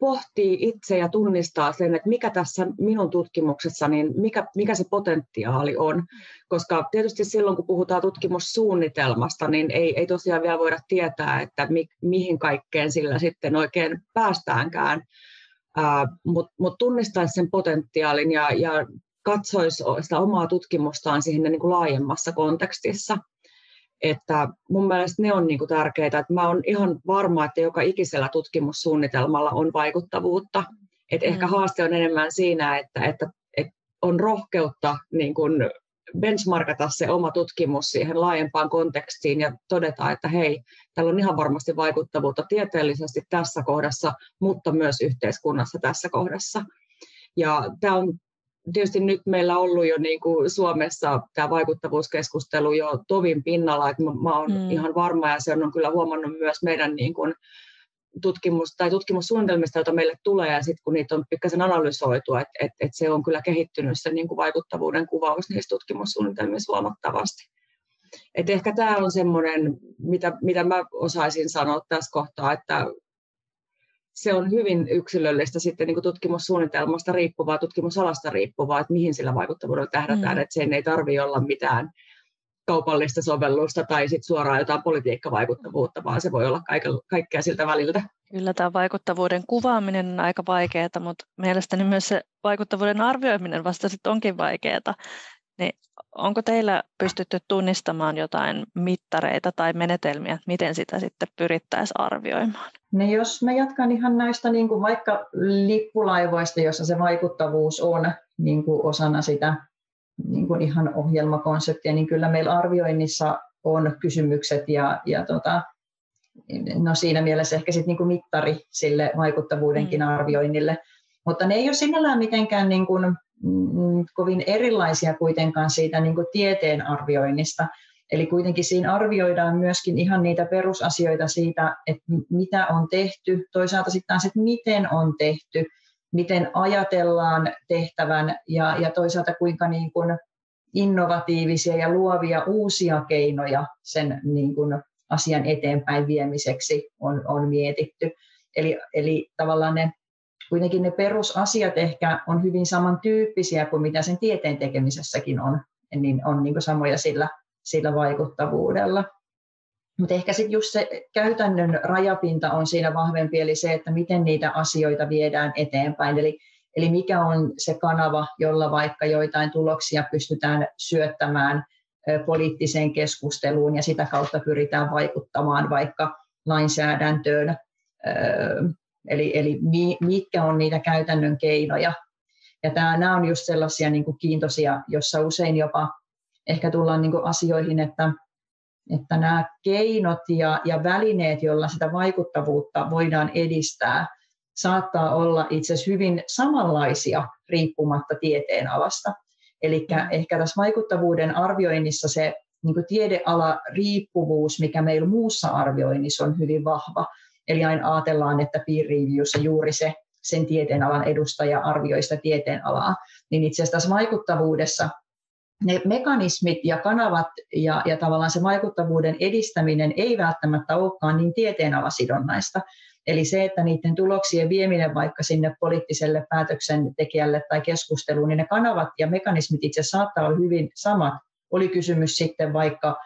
pohtii itse ja tunnistaa sen, että mikä tässä minun tutkimuksessa, niin mikä, mikä se potentiaali on. Koska tietysti silloin, kun puhutaan tutkimussuunnitelmasta, niin ei, ei tosiaan vielä voida tietää, että mi, mihin kaikkeen sillä sitten oikein päästäänkään. Mutta mut tunnistaisi sen potentiaalin ja, ja katsoisi sitä omaa tutkimustaan siihen niin kuin laajemmassa kontekstissa – että mun mielestä ne on niin kuin tärkeitä. Että mä oon ihan varma, että joka ikisellä tutkimussuunnitelmalla on vaikuttavuutta. Että mm. ehkä haaste on enemmän siinä, että, että, että on rohkeutta niin kuin benchmarkata se oma tutkimus siihen laajempaan kontekstiin ja todeta, että hei, tällä on ihan varmasti vaikuttavuutta tieteellisesti tässä kohdassa, mutta myös yhteiskunnassa tässä kohdassa. Ja tämä on tietysti nyt meillä on ollut jo niin kuin Suomessa tämä vaikuttavuuskeskustelu jo tovin pinnalla, että mä, mä olen mm. ihan varma ja se on kyllä huomannut myös meidän niin kuin tutkimus tai tutkimussuunnitelmista, joita meille tulee, ja sitten kun niitä on pikkasen analysoitu, että et, et se on kyllä kehittynyt se niin kuin vaikuttavuuden kuvaus niissä tutkimussuunnitelmissa huomattavasti. Et ehkä tämä on semmoinen, mitä, mitä mä osaisin sanoa tässä kohtaa, että se on hyvin yksilöllistä sitten niin kuin tutkimussuunnitelmasta riippuvaa, tutkimusalasta riippuvaa, että mihin sillä vaikuttavuudella tähdätään, mm. että sen ei tarvitse olla mitään kaupallista sovellusta tai sit suoraan jotain politiikkavaikuttavuutta, vaan se voi olla kaikkea siltä väliltä. Kyllä tämä vaikuttavuuden kuvaaminen on aika vaikeaa, mutta mielestäni myös se vaikuttavuuden arvioiminen vasta sitten onkin vaikeaa. Niin onko teillä pystytty tunnistamaan jotain mittareita tai menetelmiä, että miten sitä sitten pyrittäisiin arvioimaan? No jos mä jatkan ihan näistä niin kuin vaikka lippulaivoista, jossa se vaikuttavuus on niin kuin osana sitä niin kuin ihan ohjelmakonseptia, niin kyllä meillä arvioinnissa on kysymykset ja, ja tota, no siinä mielessä ehkä sit niin kuin mittari sille vaikuttavuudenkin mm. arvioinnille. Mutta ne ei ole sinällään mitenkään niin kuin, kovin erilaisia kuitenkaan siitä niin kuin tieteen arvioinnista. Eli kuitenkin siinä arvioidaan myöskin ihan niitä perusasioita siitä, että mitä on tehty, toisaalta sitten taas, että miten on tehty, miten ajatellaan tehtävän ja, ja toisaalta kuinka niin kuin innovatiivisia ja luovia uusia keinoja sen niin kuin asian eteenpäin viemiseksi on, on mietitty. Eli, eli tavallaan ne, kuitenkin ne perusasiat ehkä on hyvin samantyyppisiä kuin mitä sen tieteen tekemisessäkin on, niin on niin samoja sillä, sillä vaikuttavuudella. Mutta ehkä sitten just se käytännön rajapinta on siinä vahvempi, eli se, että miten niitä asioita viedään eteenpäin. Eli, eli mikä on se kanava, jolla vaikka joitain tuloksia pystytään syöttämään poliittiseen keskusteluun ja sitä kautta pyritään vaikuttamaan vaikka lainsäädäntöön. Eli, eli mitkä on niitä käytännön keinoja. Ja tämä, nämä on just sellaisia niin kuin kiintoisia, jossa usein jopa ehkä tullaan niin kuin asioihin, että että nämä keinot ja, ja välineet, joilla sitä vaikuttavuutta voidaan edistää, saattaa olla itse asiassa hyvin samanlaisia riippumatta tieteen alasta. Eli mm. ehkä tässä vaikuttavuuden arvioinnissa se niin tiedeala riippuvuus, mikä meillä muussa arvioinnissa on hyvin vahva. Eli aina ajatellaan, että peer reviewssa juuri se sen tieteenalan edustaja arvioi sitä tieteenalaa, niin itse asiassa tässä vaikuttavuudessa ne mekanismit ja kanavat ja, ja tavallaan se vaikuttavuuden edistäminen ei välttämättä olekaan niin tieteenalasidonnaista. Eli se, että niiden tuloksien vieminen vaikka sinne poliittiselle päätöksentekijälle tai keskusteluun, niin ne kanavat ja mekanismit itse saattaa olla hyvin samat. Oli kysymys sitten vaikka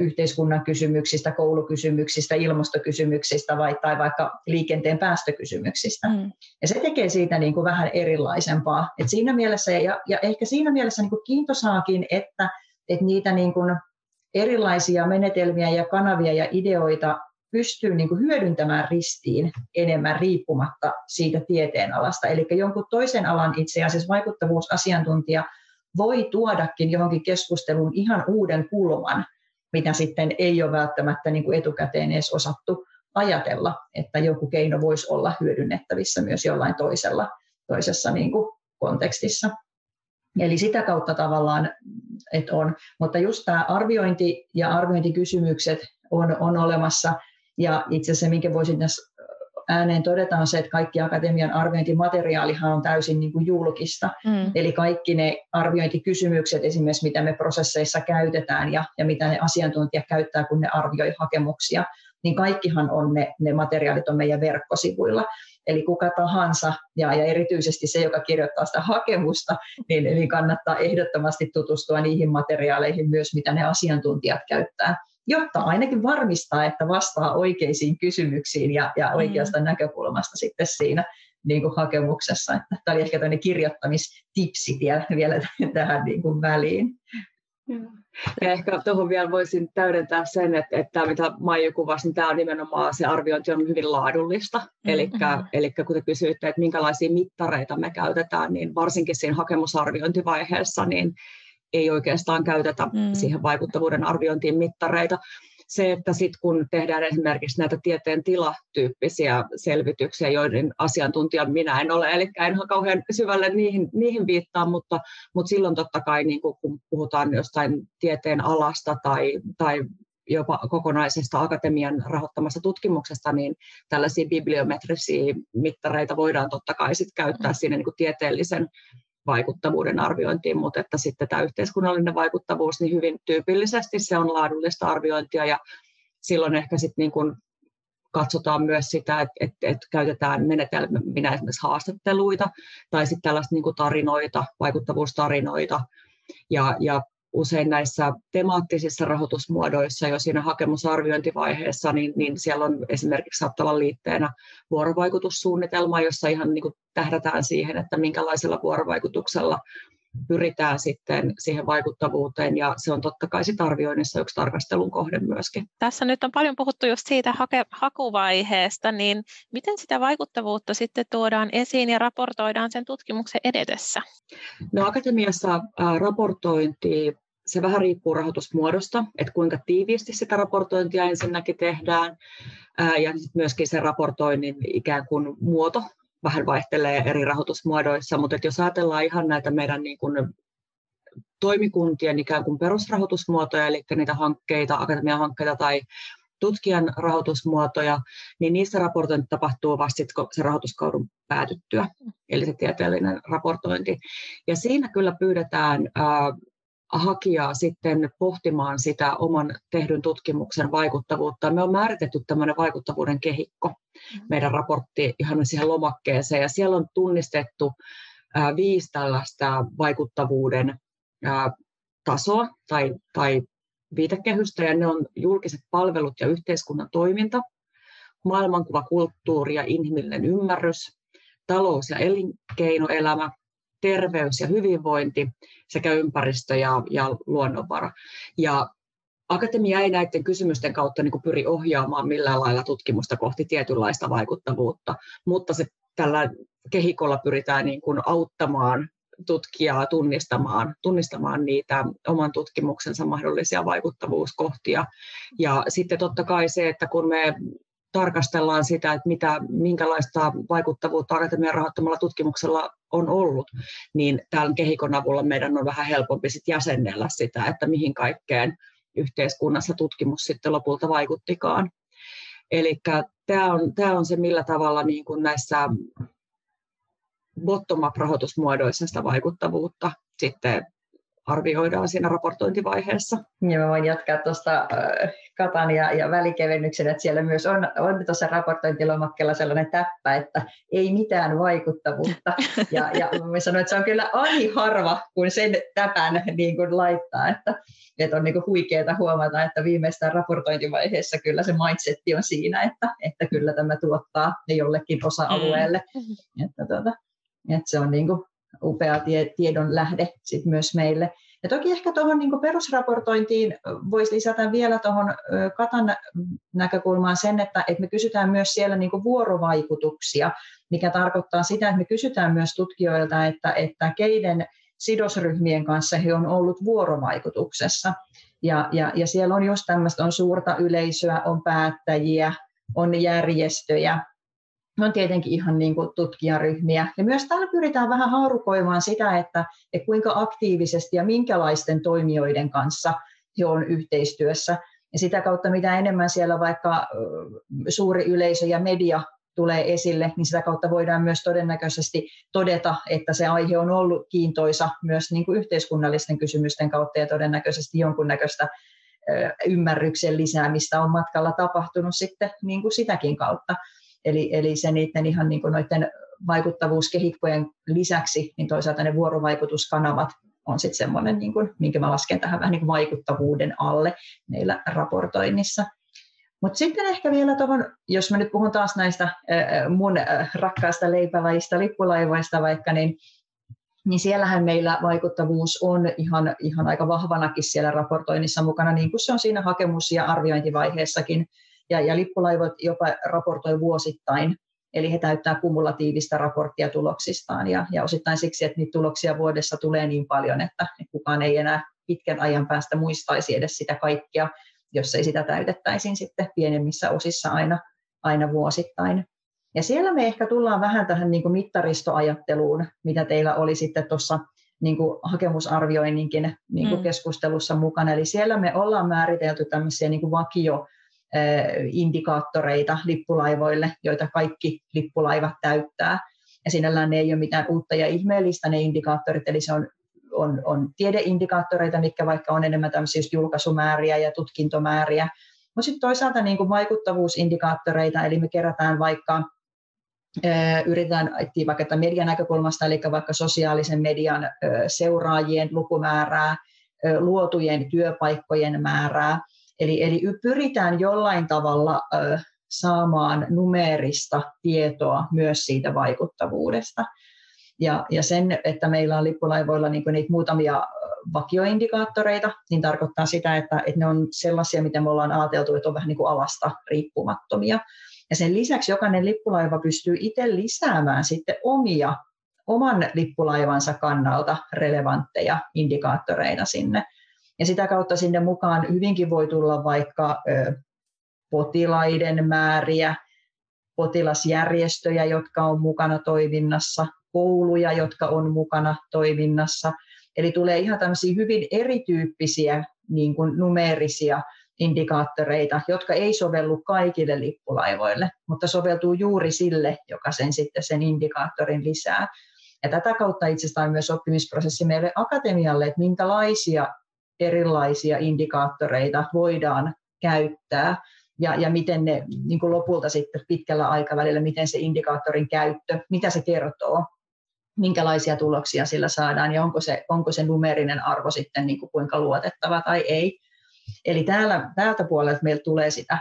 yhteiskunnan kysymyksistä, koulukysymyksistä, ilmastokysymyksistä vai, tai vaikka liikenteen päästökysymyksistä. Mm. Ja se tekee siitä niin kuin vähän erilaisempaa. Et siinä mielessä, ja, ja ehkä siinä mielessä niin kuin kiintosaakin, että, että niitä niin kuin erilaisia menetelmiä ja kanavia ja ideoita pystyy niin kuin hyödyntämään ristiin enemmän riippumatta siitä tieteenalasta. Eli jonkun toisen alan itse asiassa vaikuttavuusasiantuntija voi tuodakin johonkin keskusteluun ihan uuden kulman, mitä sitten ei ole välttämättä niin kuin etukäteen edes osattu ajatella, että joku keino voisi olla hyödynnettävissä myös jollain toisella, toisessa niin kuin kontekstissa. Eli sitä kautta tavallaan, että on. Mutta just tämä arviointi ja arviointikysymykset on, on olemassa. Ja itse asiassa, minkä voisin tässä ääneen todeta, on se, että kaikki akatemian arviointimateriaalihan on täysin niin kuin julkista. Mm. Eli kaikki ne arviointikysymykset esimerkiksi, mitä me prosesseissa käytetään ja, ja mitä ne asiantuntijat käyttää, kun ne arvioi hakemuksia, niin kaikkihan on ne, ne materiaalit on meidän verkkosivuilla. Eli kuka tahansa, ja, ja erityisesti se, joka kirjoittaa sitä hakemusta, niin eli kannattaa ehdottomasti tutustua niihin materiaaleihin myös, mitä ne asiantuntijat käyttää jotta ainakin varmistaa, että vastaa oikeisiin kysymyksiin ja, ja mm. oikeasta mm. näkökulmasta sitten siinä niin kuin hakemuksessa. Että tämä oli ehkä tämmöinen kirjoittamistipsi vielä tähän niin kuin väliin. Ja ehkä tuohon vielä voisin täydentää sen, että, että mitä Maiju kuvasi, niin tämä on nimenomaan se arviointi on hyvin laadullista. Mm-hmm. Eli kun te kysyitte, että minkälaisia mittareita me käytetään, niin varsinkin siinä hakemusarviointivaiheessa, niin ei oikeastaan käytetä mm. siihen vaikuttavuuden arviointiin mittareita. Se, että sitten kun tehdään esimerkiksi näitä tieteen tilatyyppisiä selvityksiä, joiden asiantuntija minä en ole, eli en kauhean syvälle niihin, niihin viittaa, mutta, mutta silloin totta kai niin kun puhutaan jostain tieteen alasta tai, tai jopa kokonaisesta akatemian rahoittamasta tutkimuksesta, niin tällaisia bibliometrisiä mittareita voidaan totta kai sit käyttää mm. siinä niin kuin tieteellisen vaikuttavuuden arviointiin, mutta että sitten tämä yhteiskunnallinen vaikuttavuus, niin hyvin tyypillisesti se on laadullista arviointia ja silloin ehkä sitten niin kuin katsotaan myös sitä, että, että, että käytetään menetelminä esimerkiksi haastatteluita tai sitten tällaista niin kuin tarinoita, vaikuttavuustarinoita ja, ja usein näissä temaattisissa rahoitusmuodoissa jo siinä hakemusarviointivaiheessa, niin, niin siellä on esimerkiksi saattavan liitteenä vuorovaikutussuunnitelma, jossa ihan niin kuin tähdätään siihen, että minkälaisella vuorovaikutuksella pyritään sitten siihen vaikuttavuuteen ja se on totta kai sit arvioinnissa yksi tarkastelun kohde myöskin. Tässä nyt on paljon puhuttu just siitä hake, hakuvaiheesta, niin miten sitä vaikuttavuutta sitten tuodaan esiin ja raportoidaan sen tutkimuksen edetessä? No akatemiassa raportointi se vähän riippuu rahoitusmuodosta, että kuinka tiiviisti sitä raportointia ensinnäkin tehdään, ää, ja myöskin se raportoinnin ikään kuin muoto vähän vaihtelee eri rahoitusmuodoissa, mutta jos ajatellaan ihan näitä meidän niin kuin toimikuntien ikään kuin perusrahoitusmuotoja, eli niitä hankkeita, akatemian hankkeita tai tutkijan rahoitusmuotoja, niin niissä raportointi tapahtuu vasta sitten se rahoituskauden päätyttyä, eli se tieteellinen raportointi. Ja siinä kyllä pyydetään hakijaa sitten pohtimaan sitä oman tehdyn tutkimuksen vaikuttavuutta. Me on määritetty tämmöinen vaikuttavuuden kehikko, mm-hmm. meidän raportti ihan siihen lomakkeeseen, ja siellä on tunnistettu viisi tällaista vaikuttavuuden tasoa tai, tai viitekehystä, ja ne on julkiset palvelut ja yhteiskunnan toiminta, maailmankuva, kulttuuri ja inhimillinen ymmärrys, talous- ja elinkeinoelämä, terveys ja hyvinvointi sekä ympäristö ja, ja luonnonvara. Ja akatemia ei näiden kysymysten kautta niin pyri ohjaamaan millään lailla tutkimusta kohti tietynlaista vaikuttavuutta, mutta se tällä kehikolla pyritään niin kuin auttamaan tutkijaa tunnistamaan, tunnistamaan niitä oman tutkimuksensa mahdollisia vaikuttavuuskohtia. Ja sitten totta kai se, että kun me tarkastellaan sitä, että mitä, minkälaista vaikuttavuutta akatemian rahoittamalla tutkimuksella on ollut, niin tämän kehikon avulla meidän on vähän helpompi sit jäsennellä sitä, että mihin kaikkeen yhteiskunnassa tutkimus sitten lopulta vaikuttikaan. Eli tämä on, tämä on se, millä tavalla niin kuin näissä bottom-up-rahoitusmuodoissa sitä vaikuttavuutta sitten arvioidaan siinä raportointivaiheessa. Ja mä voin jatkaa tuosta katan ja, ja välikevennyksen, että siellä myös on, on tuossa raportointilomakkeella sellainen täppä, että ei mitään vaikuttavuutta. Ja, ja mä sanoin, että se on kyllä aina harva, kun sen täpän niin kuin laittaa, että, että on niin huikeaa huomata, että viimeistään raportointivaiheessa kyllä se mindsetti on siinä, että, että kyllä tämä tuottaa jollekin osa-alueelle. Mm. Että, tuota, että se on niin kuin upea tie, tiedon lähde sit myös meille. Ja toki ehkä tuohon niin perusraportointiin voisi lisätä vielä tuohon Katan näkökulmaan sen, että, että me kysytään myös siellä niin vuorovaikutuksia, mikä tarkoittaa sitä, että me kysytään myös tutkijoilta, että, että keiden sidosryhmien kanssa he on ollut vuorovaikutuksessa. Ja, ja, ja siellä on just tämmöistä, on suurta yleisöä, on päättäjiä, on järjestöjä, on tietenkin ihan niin kuin tutkijaryhmiä. Ja myös täällä pyritään vähän haarukoimaan sitä, että, että kuinka aktiivisesti ja minkälaisten toimijoiden kanssa he on yhteistyössä. Ja sitä kautta mitä enemmän siellä vaikka suuri yleisö ja media tulee esille, niin sitä kautta voidaan myös todennäköisesti todeta, että se aihe on ollut kiintoisa myös niin kuin yhteiskunnallisten kysymysten kautta ja todennäköisesti jonkunnäköistä ymmärryksen lisäämistä on matkalla tapahtunut sitten niin kuin sitäkin kautta. Eli, eli se niiden ihan niin noiden vaikuttavuuskehikkojen lisäksi, niin toisaalta ne vuorovaikutuskanavat on sitten semmoinen, niin kuin, minkä mä lasken tähän vähän niin kuin vaikuttavuuden alle meillä raportoinnissa. Mutta sitten ehkä vielä tuohon, jos mä nyt puhun taas näistä mun rakkaista leipälajista, lippulaivoista vaikka, niin, niin siellähän meillä vaikuttavuus on ihan, ihan aika vahvanakin siellä raportoinnissa mukana, niin kuin se on siinä hakemus- ja arviointivaiheessakin ja, ja lippulaivot jopa raportoi vuosittain, eli he täyttää kumulatiivista raporttia tuloksistaan, ja, ja osittain siksi, että niitä tuloksia vuodessa tulee niin paljon, että kukaan ei enää pitkän ajan päästä muistaisi edes sitä kaikkea, jos ei sitä täytettäisiin sitten pienemmissä osissa aina, aina vuosittain. Ja siellä me ehkä tullaan vähän tähän niin kuin mittaristoajatteluun, mitä teillä oli sitten tuossa niin kuin hakemusarvioinninkin niin kuin mm. keskustelussa mukana. Eli siellä me ollaan määritelty tämmöisiä niin kuin vakio indikaattoreita lippulaivoille, joita kaikki lippulaivat täyttää. Ja sinällään ne ei ole mitään uutta ja ihmeellistä ne indikaattorit, eli se on, on, on tiedeindikaattoreita, mitkä vaikka on enemmän tämmöisiä julkaisumääriä ja tutkintomääriä. Mutta sitten toisaalta niin kuin vaikuttavuusindikaattoreita, eli me kerätään vaikka yritetään etsiä vaikka median näkökulmasta, eli vaikka sosiaalisen median seuraajien lukumäärää, luotujen työpaikkojen määrää. Eli, eli pyritään jollain tavalla saamaan numeerista tietoa myös siitä vaikuttavuudesta. Ja, ja sen, että meillä on lippulaivoilla niin niitä muutamia vakioindikaattoreita, niin tarkoittaa sitä, että, että ne on sellaisia, mitä me ollaan ajateltu, että on vähän niin kuin alasta riippumattomia. Ja sen lisäksi jokainen lippulaiva pystyy itse lisäämään sitten omia, oman lippulaivansa kannalta relevantteja indikaattoreita sinne. Ja sitä kautta sinne mukaan hyvinkin voi tulla vaikka potilaiden määriä, potilasjärjestöjä, jotka on mukana toiminnassa, kouluja, jotka on mukana toiminnassa. Eli tulee ihan tämmöisiä hyvin erityyppisiä niin kuin numeerisia indikaattoreita, jotka ei sovellu kaikille lippulaivoille, mutta soveltuu juuri sille, joka sen sitten sen indikaattorin lisää. Ja tätä kautta itse asiassa on myös oppimisprosessi meille akatemialle, että minkälaisia erilaisia indikaattoreita voidaan käyttää ja, ja miten ne niin kuin lopulta sitten pitkällä aikavälillä, miten se indikaattorin käyttö, mitä se kertoo, minkälaisia tuloksia sillä saadaan ja onko se, onko se numerinen arvo sitten niin kuin kuinka luotettava tai ei. Eli täällä, täältä puolelta meillä tulee sitä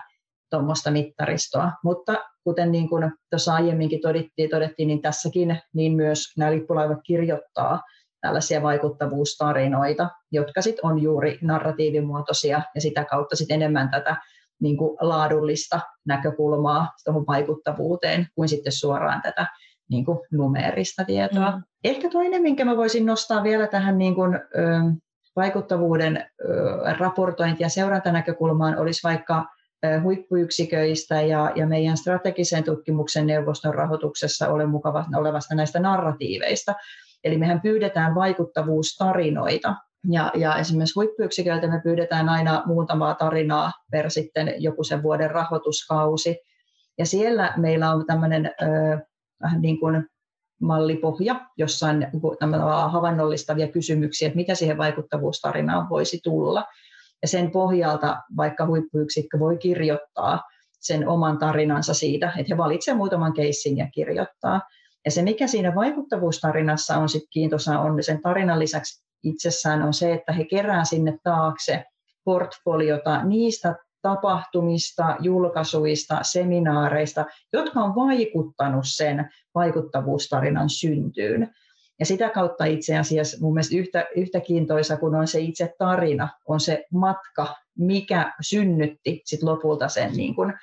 tuommoista mittaristoa, mutta kuten niin kuin tuossa aiemminkin todettiin, todettiin, niin tässäkin niin myös nämä lippulaivat kirjoittaa tällaisia vaikuttavuustarinoita, jotka sitten on juuri narratiivimuotoisia ja sitä kautta sitten enemmän tätä niin kuin laadullista näkökulmaa tuohon vaikuttavuuteen kuin sitten suoraan tätä niin kuin numeerista tietoa. Mm. Ehkä toinen, minkä mä voisin nostaa vielä tähän niin kuin, ö, vaikuttavuuden ö, raportointi- ja seurantanäkökulmaan, olisi vaikka ö, huippuyksiköistä ja, ja meidän strategisen tutkimuksen neuvoston rahoituksessa ole mukava, olevasta näistä narratiiveista. Eli mehän pyydetään vaikuttavuustarinoita. Ja, ja esimerkiksi huippuyksiköiltä me pyydetään aina muutamaa tarinaa per sitten joku sen vuoden rahoituskausi. Ja siellä meillä on tämmöinen vähän niin kuin mallipohja, jossa on havainnollistavia kysymyksiä, että mitä siihen vaikuttavuustarinaan voisi tulla. Ja sen pohjalta vaikka huippuyksikkö voi kirjoittaa sen oman tarinansa siitä, että he valitsevat muutaman keissin ja kirjoittaa. Ja se, mikä siinä vaikuttavuustarinassa on sitten kiintosaa, on sen tarinan lisäksi itsessään on se, että he kerää sinne taakse portfoliota niistä tapahtumista, julkaisuista, seminaareista, jotka on vaikuttanut sen vaikuttavuustarinan syntyyn. Ja sitä kautta itse asiassa mun mielestä yhtä, yhtä kiintoisa kuin on se itse tarina, on se matka, mikä synnytti sit lopulta sen niin kuin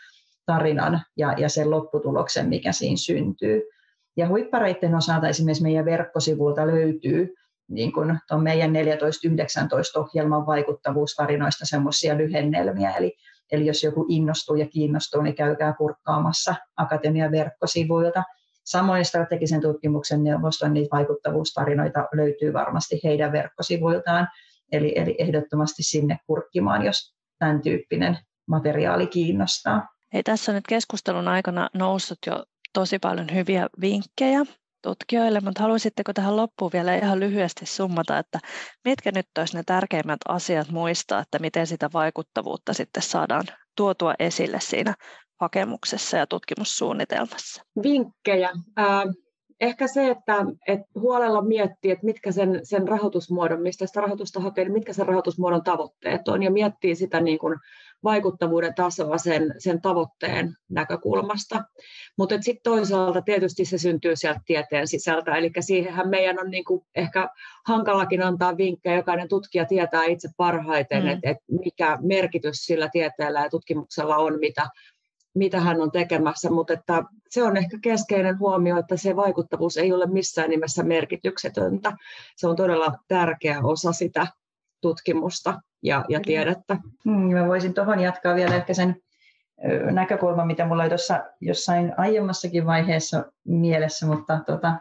tarinan ja, ja sen lopputuloksen, mikä siinä syntyy. Ja huippareiden osalta esimerkiksi meidän verkkosivulta löytyy niin kuin tuon meidän 14-19 ohjelman vaikuttavuustarinoista semmoisia lyhennelmiä. Eli, eli jos joku innostuu ja kiinnostuu, niin käykää kurkkaamassa Akatemian verkkosivuilta. Samoin strategisen tutkimuksen neuvoston niitä vaikuttavuustarinoita löytyy varmasti heidän verkkosivuiltaan. Eli, eli ehdottomasti sinne kurkkimaan, jos tämän tyyppinen materiaali kiinnostaa. Ei tässä on nyt keskustelun aikana noussut jo tosi paljon hyviä vinkkejä tutkijoille, mutta haluaisitteko tähän loppuun vielä ihan lyhyesti summata, että mitkä nyt olisi ne tärkeimmät asiat muistaa, että miten sitä vaikuttavuutta sitten saadaan tuotua esille siinä hakemuksessa ja tutkimussuunnitelmassa? Vinkkejä. Ehkä se, että, että huolella miettii, että mitkä sen, sen rahoitusmuodon, mistä sitä rahoitusta hakee, niin mitkä sen rahoitusmuodon tavoitteet on, ja miettii sitä niin kuin vaikuttavuuden tasoa sen, sen tavoitteen näkökulmasta. Mutta sitten toisaalta tietysti se syntyy sieltä tieteen sisältä, eli siihenhän meidän on niinku ehkä hankalakin antaa vinkkejä, jokainen tutkija tietää itse parhaiten, mm. että et mikä merkitys sillä tieteellä ja tutkimuksella on, mitä, mitä hän on tekemässä, mutta että se on ehkä keskeinen huomio, että se vaikuttavuus ei ole missään nimessä merkityksetöntä. Se on todella tärkeä osa sitä tutkimusta ja, ja tiedettä. Hmm, mä voisin tuohon jatkaa vielä ehkä sen näkökulman, mitä mulla oli tuossa jossain aiemmassakin vaiheessa mielessä, mutta tota,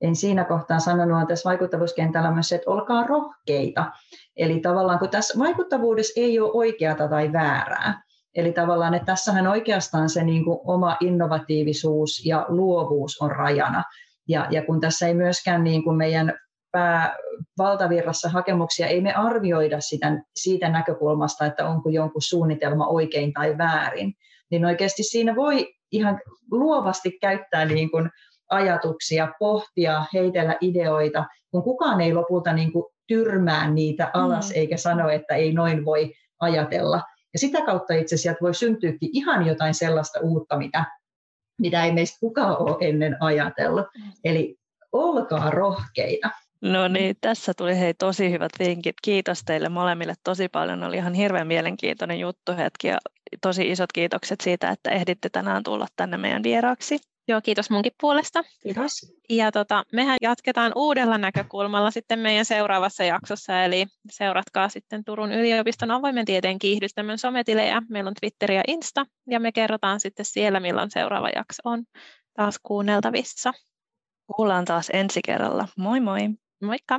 en siinä kohtaa sanonut on tässä vaikuttavuuskentällä myös se, että olkaa rohkeita. Eli tavallaan kun tässä vaikuttavuudessa ei ole oikeata tai väärää, Eli tavallaan, että tässähän oikeastaan se niin kuin oma innovatiivisuus ja luovuus on rajana. Ja, ja kun tässä ei myöskään niin kuin meidän valtavirrassa hakemuksia, ei me arvioida sitä, siitä näkökulmasta, että onko jonkun suunnitelma oikein tai väärin, niin oikeasti siinä voi ihan luovasti käyttää niin kuin ajatuksia, pohtia, heitellä ideoita, kun kukaan ei lopulta niin kuin tyrmää niitä alas mm. eikä sano, että ei noin voi ajatella. Ja sitä kautta itse asiassa voi syntyäkin ihan jotain sellaista uutta, mitä, mitä ei meistä kukaan ole ennen ajatellut. Mm. Eli olkaa rohkeita. No niin, tässä tuli hei tosi hyvät vinkit. Kiitos teille molemmille tosi paljon. Oli ihan hirveän mielenkiintoinen juttuhetki ja tosi isot kiitokset siitä, että ehditte tänään tulla tänne meidän vieraaksi. Joo, kiitos munkin puolesta. Kiitos. Ja tota, mehän jatketaan uudella näkökulmalla sitten meidän seuraavassa jaksossa, eli seuratkaa sitten Turun yliopiston avoimen tieteen kiihdyttämön sometilejä. Meillä on Twitter ja Insta, ja me kerrotaan sitten siellä, milloin seuraava jakso on taas kuunneltavissa. Kuullaan taas ensi kerralla. Moi moi! Moikka!